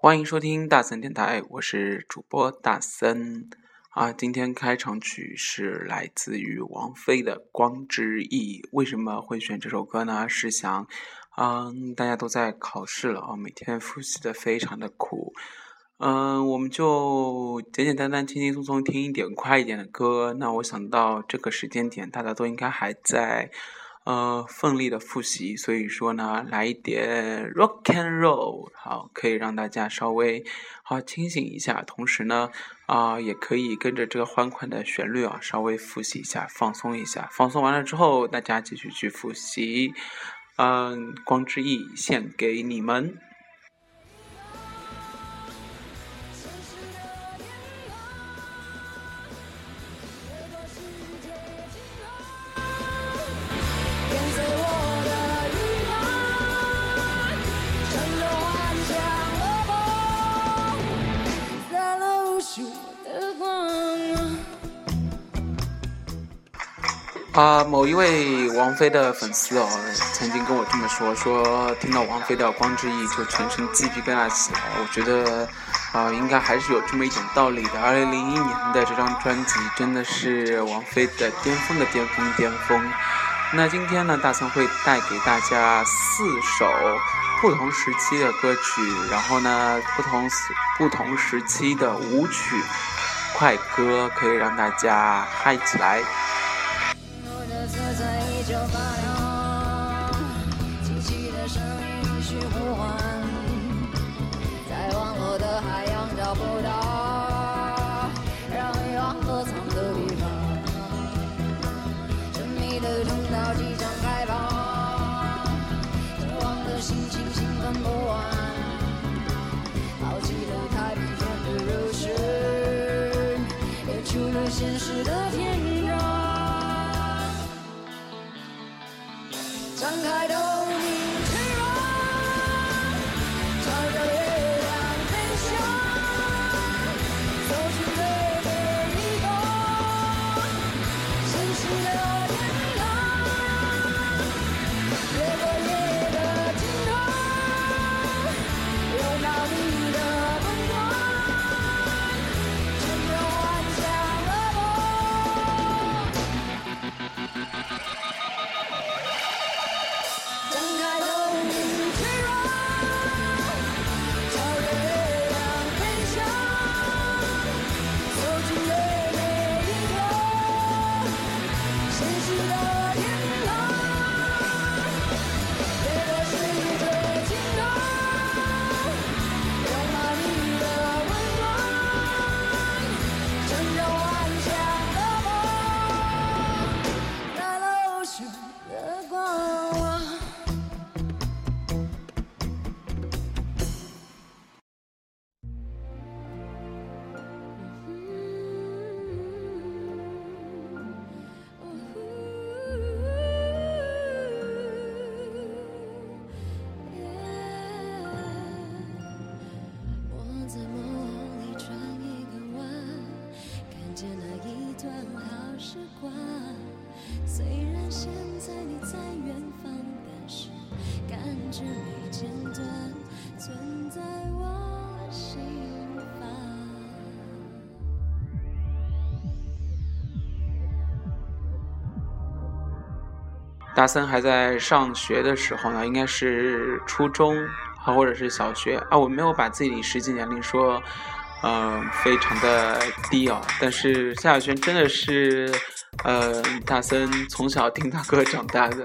欢迎收听大森电台，我是主播大森啊。今天开场曲是来自于王菲的《光之翼》。为什么会选这首歌呢？是想，嗯，大家都在考试了啊，每天复习的非常的苦，嗯，我们就简简单单、轻轻松松听一点快一点的歌。那我想到这个时间点，大家都应该还在。呃，奋力的复习，所以说呢，来一点 rock and roll，好，可以让大家稍微好清醒一下，同时呢，啊，也可以跟着这个欢快的旋律啊，稍微复习一下，放松一下，放松完了之后，大家继续去复习。嗯，光之翼献给你们。啊，某一位王菲的粉丝哦，曾经跟我这么说，说听到王菲的《光之翼》就全身鸡皮疙瘩起来。我觉得啊，应该还是有这么一点道理的。二零零一年的这张专辑真的是王菲的巅峰的巅峰巅峰。那今天呢，大森会带给大家四首不同时期的歌曲，然后呢，不同不同时期的舞曲、快歌，可以让大家嗨起来。张开头。大森还在上学的时候呢，应该是初中啊，或者是小学啊，我没有把自己实际年龄说，嗯，非常的低哦。但是夏亚轩真的是，呃，大森从小听他歌长大的，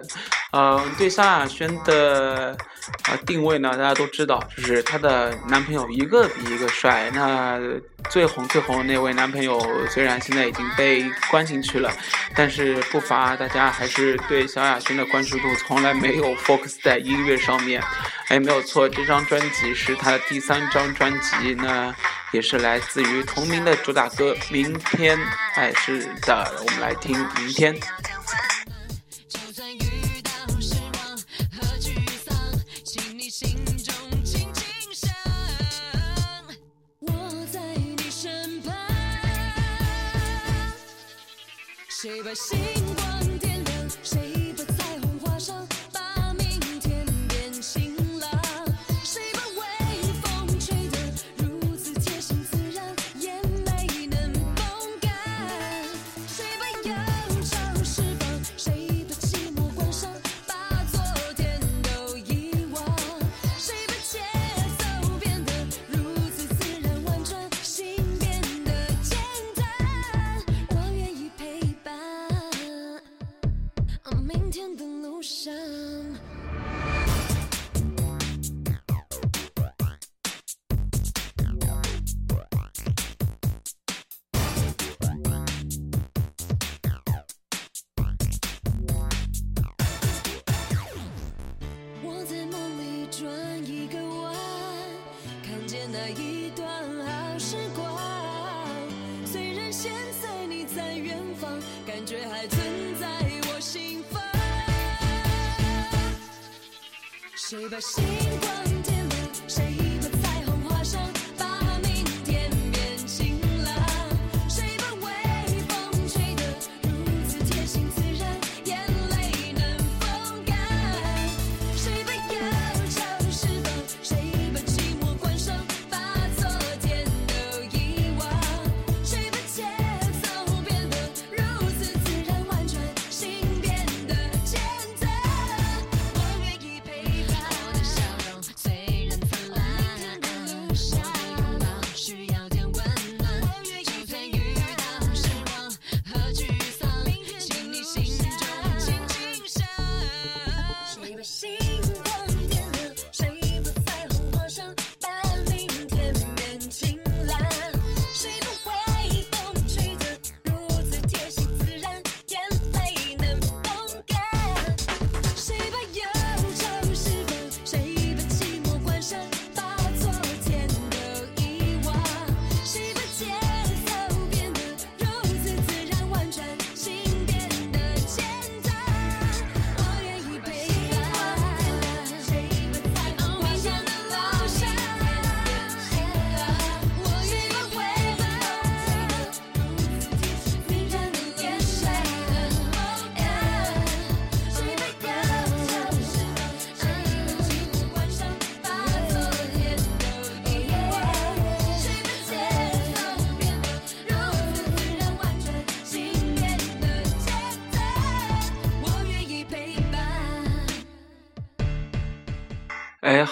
嗯，对夏亚轩的。啊，定位呢？大家都知道，就是她的男朋友一个比一个帅。那最红最红的那位男朋友，虽然现在已经被关进去了，但是不乏大家还是对萧亚轩的关注度从来没有 focus 在音乐上面。哎，没有错，这张专辑是她的第三张专辑，那也是来自于同名的主打歌《明天》。哎，是的，我们来听《明天》。谁把在星光。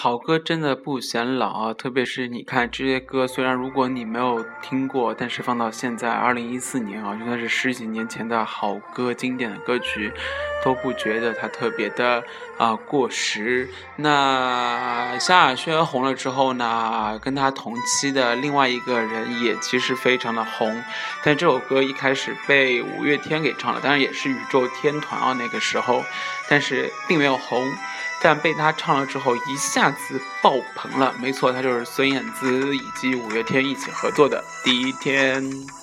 好歌真的不显老啊特别是你看这些歌虽然如果你没有听过但是放到现在二零一四年啊就算是十几年前的好歌经典的歌曲都不觉得它特别的啊过时。那萧亚轩红了之后呢跟他同期的另外一个人也其实非常的红但这首歌一开始被五月天给唱了当然也是宇宙天团啊那个时候但是并没有红但被他唱了之后一下子爆棚了没错他就是孙燕姿以及五月天一起合作的第一天。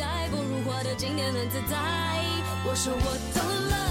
待不如火的今天很自在。我说我懂了。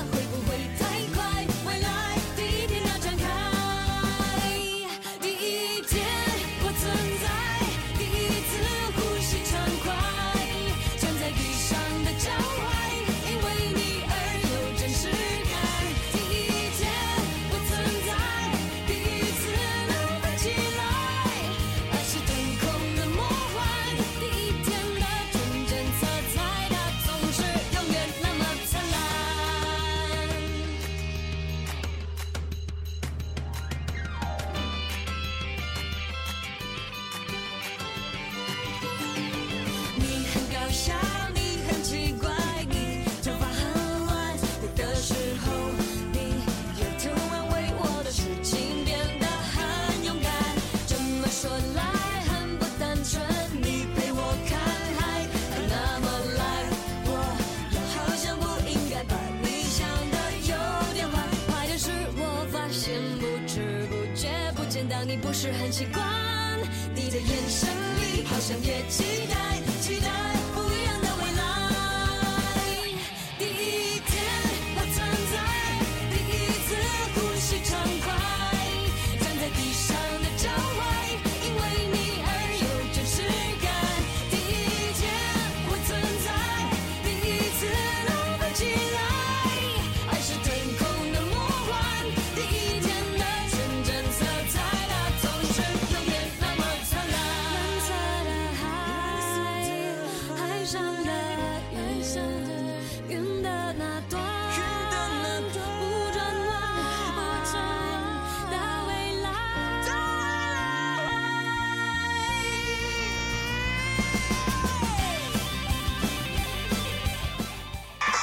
难道你不是很习惯你的眼神里好像也期待期待。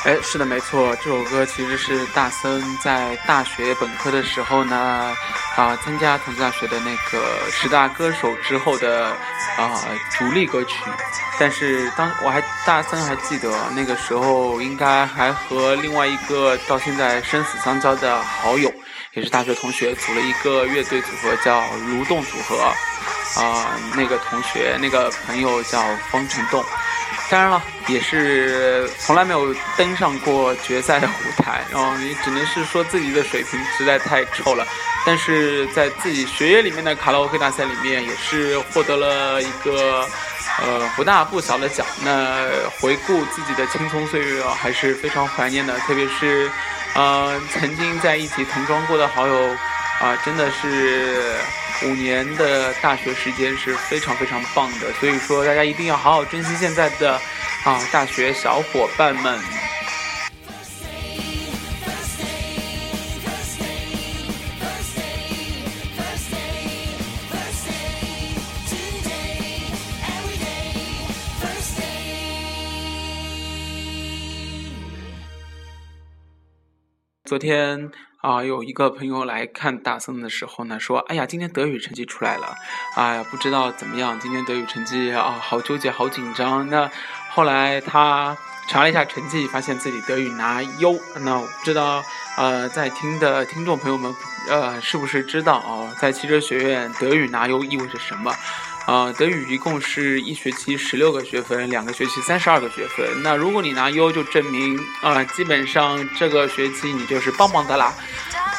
哎，是的，没错，这首歌其实是大森在大学本科的时候呢，啊，参加同济大学的那个十大歌手之后的啊主力歌曲。但是当我还大森还记得那个时候，应该还和另外一个到现在生死相交的好友，也是大学同学，组了一个乐队组合叫蠕动组合。啊、那个同学那个朋友叫方程栋。当然了，也是从来没有登上过决赛的舞台，然后也只能是说自己的水平实在太臭了。但是在自己学业里面的卡拉 OK 大赛里面，也是获得了一个呃不大不小的奖。那回顾自己的青葱岁月啊，还是非常怀念的，特别是呃曾经在一起同装过的好友啊、真的是五年的大学时间是非常非常棒的。所以说，大家一定要好好珍惜现在的啊大学小伙伴们。昨天啊、有一个朋友来看大森的时候呢，说：“哎呀，今天德语成绩出来了，哎呀，不知道怎么样，今天德语成绩啊，好纠结，好紧张。”那后来他查了一下成绩，发现自己德语拿优。那我不知道，呃，在听的听众朋友们，呃，是不是知道啊、在汽车学院德语拿优意味着什么？啊，德语一共是一学期十六个学分，两个学期三十二个学分。那如果你拿优，就证明啊、基本上这个学期你就是棒棒的啦。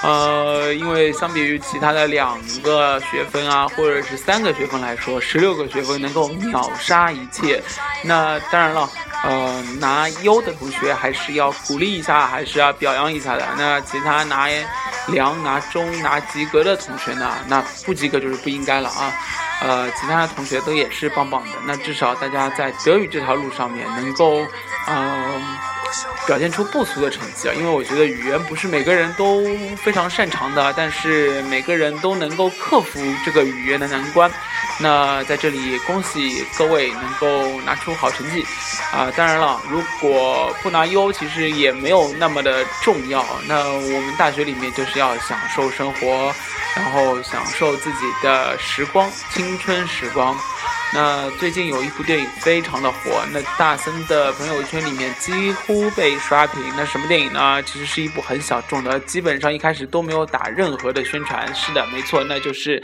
呃，因为相比于其他的两个学分啊，或者是三个学分来说，十六个学分能够秒杀一切。那当然了，呃，拿优的同学还是要鼓励一下，还是要表扬一下的。那其他拿良、拿中、拿及格的同学呢，那不及格就是不应该了啊。呃，其他的同学都也是棒棒的。那至少大家在德语这条路上面能够，嗯、表现出不俗的成绩啊。因为我觉得语言不是每个人都非常擅长的，但是每个人都能够克服这个语言的难关。那在这里恭喜各位能够拿出好成绩啊！当然了，如果不拿优，其实也没有那么的重要。那我们大学里面就是要享受生活，然后享受自己的时光，青春时光。那最近有一部电影非常的火，那大森的朋友圈里面几乎被刷屏。那什么电影呢？其实是一部很小众的，基本上一开始都没有打任何的宣传。是的，没错，那就是，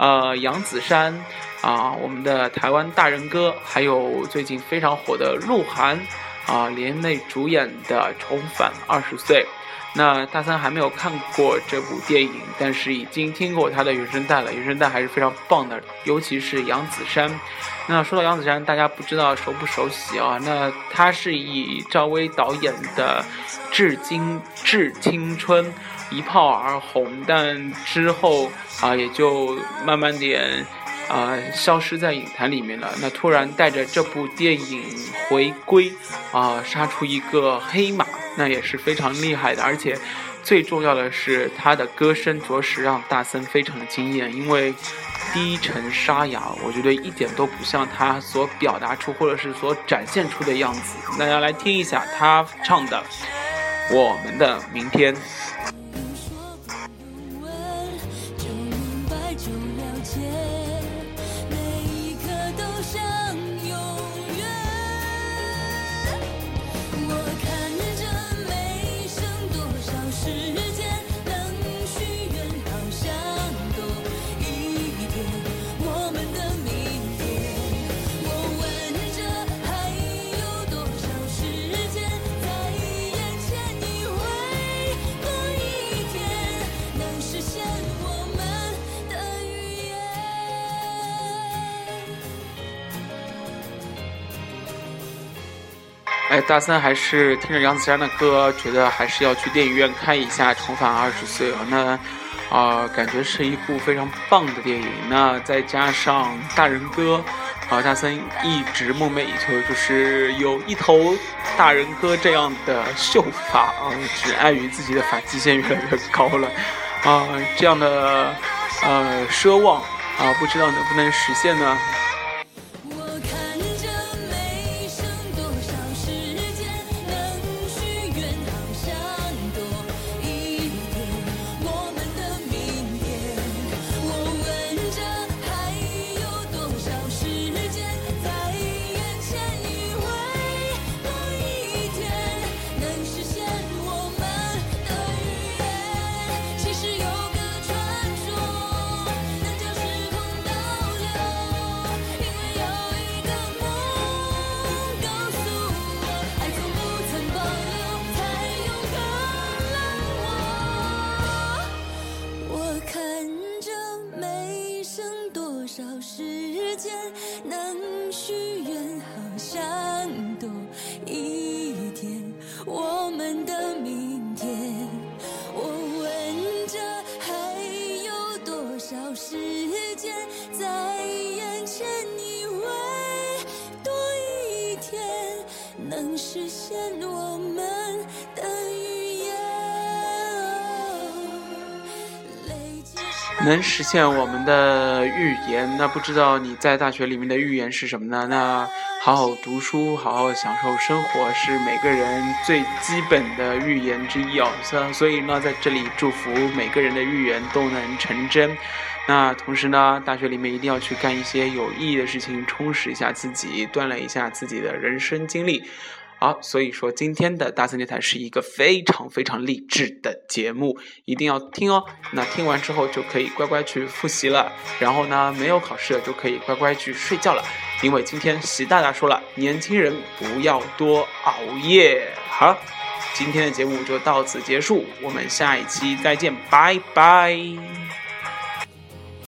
呃，杨子姗啊、我们的台湾大人哥，还有最近非常火的鹿晗啊、联袂主演的《重返二十岁》。那大三还没有看过这部电影，但是已经听过他的原声带了，原声带还是非常棒的，尤其是杨子姗。那说到杨子姗，大家不知道熟不熟悉啊？那他是以赵薇导演的《致今致青春》一炮而红，但之后啊也就慢慢点啊、消失在影坛里面了。那突然带着这部电影回归啊、杀出一个黑马，那也是非常厉害的。而且最重要的是，他的歌声着实让大森非常的惊艳，因为低沉沙哑，我觉得一点都不像他所表达出或者是所展现出的样子。大家来听一下他唱的《我们的明天》。大三还是听着杨子姗的歌，觉得还是要去电影院看一下《重返二十岁》啊。那啊、感觉是一部非常棒的电影。那再加上大人哥，啊，大森一直梦寐以求，就是有一头大人哥这样的秀发啊，只碍于自己的发际线越来越高了，啊，这样的呃奢望啊，不知道能不能实现呢？我们的明天我问着还有多少时间？在眼前为多一天能实现我们的预言？能实现我们的预言？那不知道你在大学里面的预言是什么呢？那好好读书，好好享受生活，是每个人最基本的预言之一哦。所以呢，在这里祝福每个人的预言都能成真。那同时呢，大学里面一定要去干一些有意义的事情，充实一下自己，锻炼一下自己的人生经历。好，所以说今天的大森电台是一个非常非常励志的节目，一定要听哦。那听完之后就可以乖乖去复习了，然后呢，没有考试就可以乖乖去睡觉了，因为今天习大大说了，年轻人不要多熬夜。好了，今天的节目就到此结束，我们下一期再见，拜拜。